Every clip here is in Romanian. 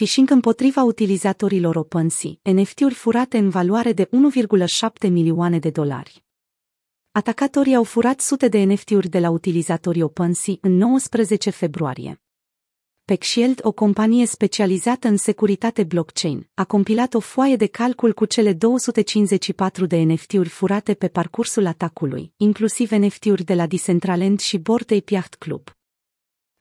phishing împotriva utilizatorilor OpenSea, NFT-uri furate în valoare de 1,7 milioane de dolari. Atacatorii au furat sute de NFT-uri de la utilizatorii OpenSea în 19 februarie. PeckShield, o companie specializată în securitate blockchain, a compilat o foaie de calcul cu cele 254 de NFT-uri furate pe parcursul atacului, inclusiv NFT-uri de la Decentraland și Bored Ape Yacht Club.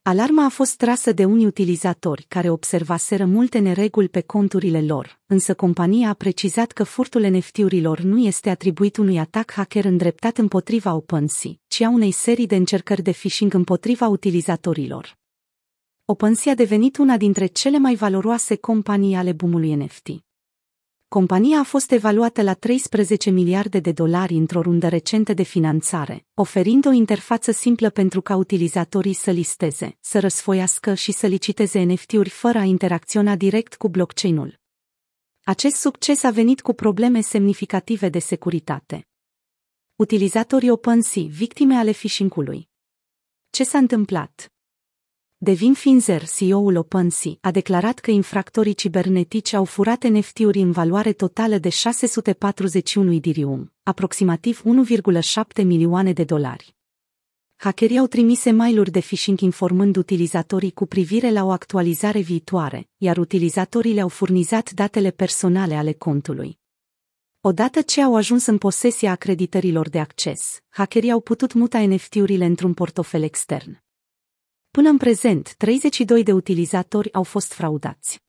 Alarma a fost trasă de unii utilizatori care observaseră multe nereguli pe conturile lor, însă compania a precizat că furtul NFT-urilor nu este atribuit unui atac hacker îndreptat împotriva OpenSea, ci a unei serii de încercări de phishing împotriva utilizatorilor. OpenSea a devenit una dintre cele mai valoroase companii ale boomului NFT. Compania a fost evaluată la 13 miliarde de dolari într-o rundă recentă de finanțare, oferind o interfață simplă pentru ca utilizatorii să listeze, să răsfoiască și să liciteze NFT-uri fără a interacționa direct cu blockchain-ul. Acest succes a venit cu probleme semnificative de securitate. Utilizatorii OpenSea, victime ale phishing-ului. Ce s-a întâmplat? Devin Finzer, CEO-ul OpenSea, a declarat că infractorii cibernetici au furat NFT-uri în valoare totală de 641 dirium, aproximativ 1,7 milioane de dolari. Hackerii au trimis mail-uri de phishing informând utilizatorii cu privire la o actualizare viitoare, iar utilizatorii le-au furnizat datele personale ale contului. Odată ce au ajuns în posesia acreditărilor de acces, hackerii au putut muta NFT-urile într-un portofel extern. Până în prezent, 32 de utilizatori au fost fraudați.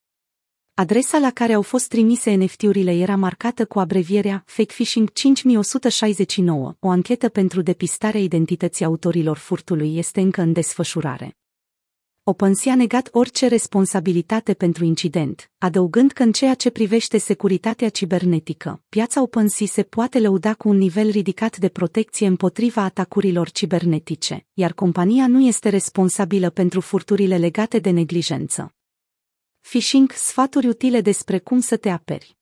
Adresa la care au fost trimise NFT-urile era marcată cu abrevierea Fake Phishing 5169. O anchetă pentru depistarea identității autorilor furtului este încă în desfășurare. OpenSea a negat orice responsabilitate pentru incident, adăugând că în ceea ce privește securitatea cibernetică, piața OpenSea se poate lăuda cu un nivel ridicat de protecție împotriva atacurilor cibernetice, iar compania nu este responsabilă pentru furturile legate de neglijență. Phishing, sfaturi utile despre cum să te aperi.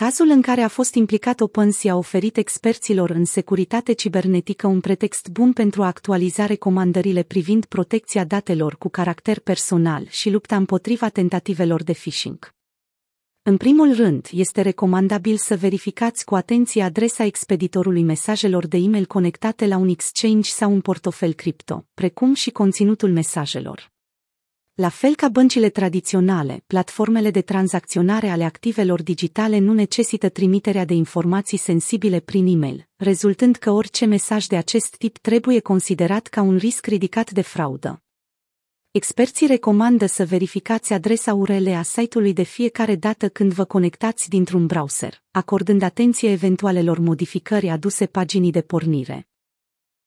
Cazul în care a fost implicat OpenSea a oferit experților în securitate cibernetică un pretext bun pentru a actualiza recomandările privind protecția datelor cu caracter personal și lupta împotriva tentativelor de phishing. În primul rând, este recomandabil să verificați cu atenție adresa expeditorului mesajelor de e-mail conectate la un exchange sau un portofel cripto, precum și conținutul mesajelor. La fel ca băncile tradiționale, platformele de tranzacționare ale activelor digitale nu necesită trimiterea de informații sensibile prin e-mail, rezultând că orice mesaj de acest tip trebuie considerat ca un risc ridicat de fraudă. Experții recomandă să verificați adresa URL a site-ului de fiecare dată când vă conectați dintr-un browser, acordând atenție eventualelor modificări aduse paginii de pornire.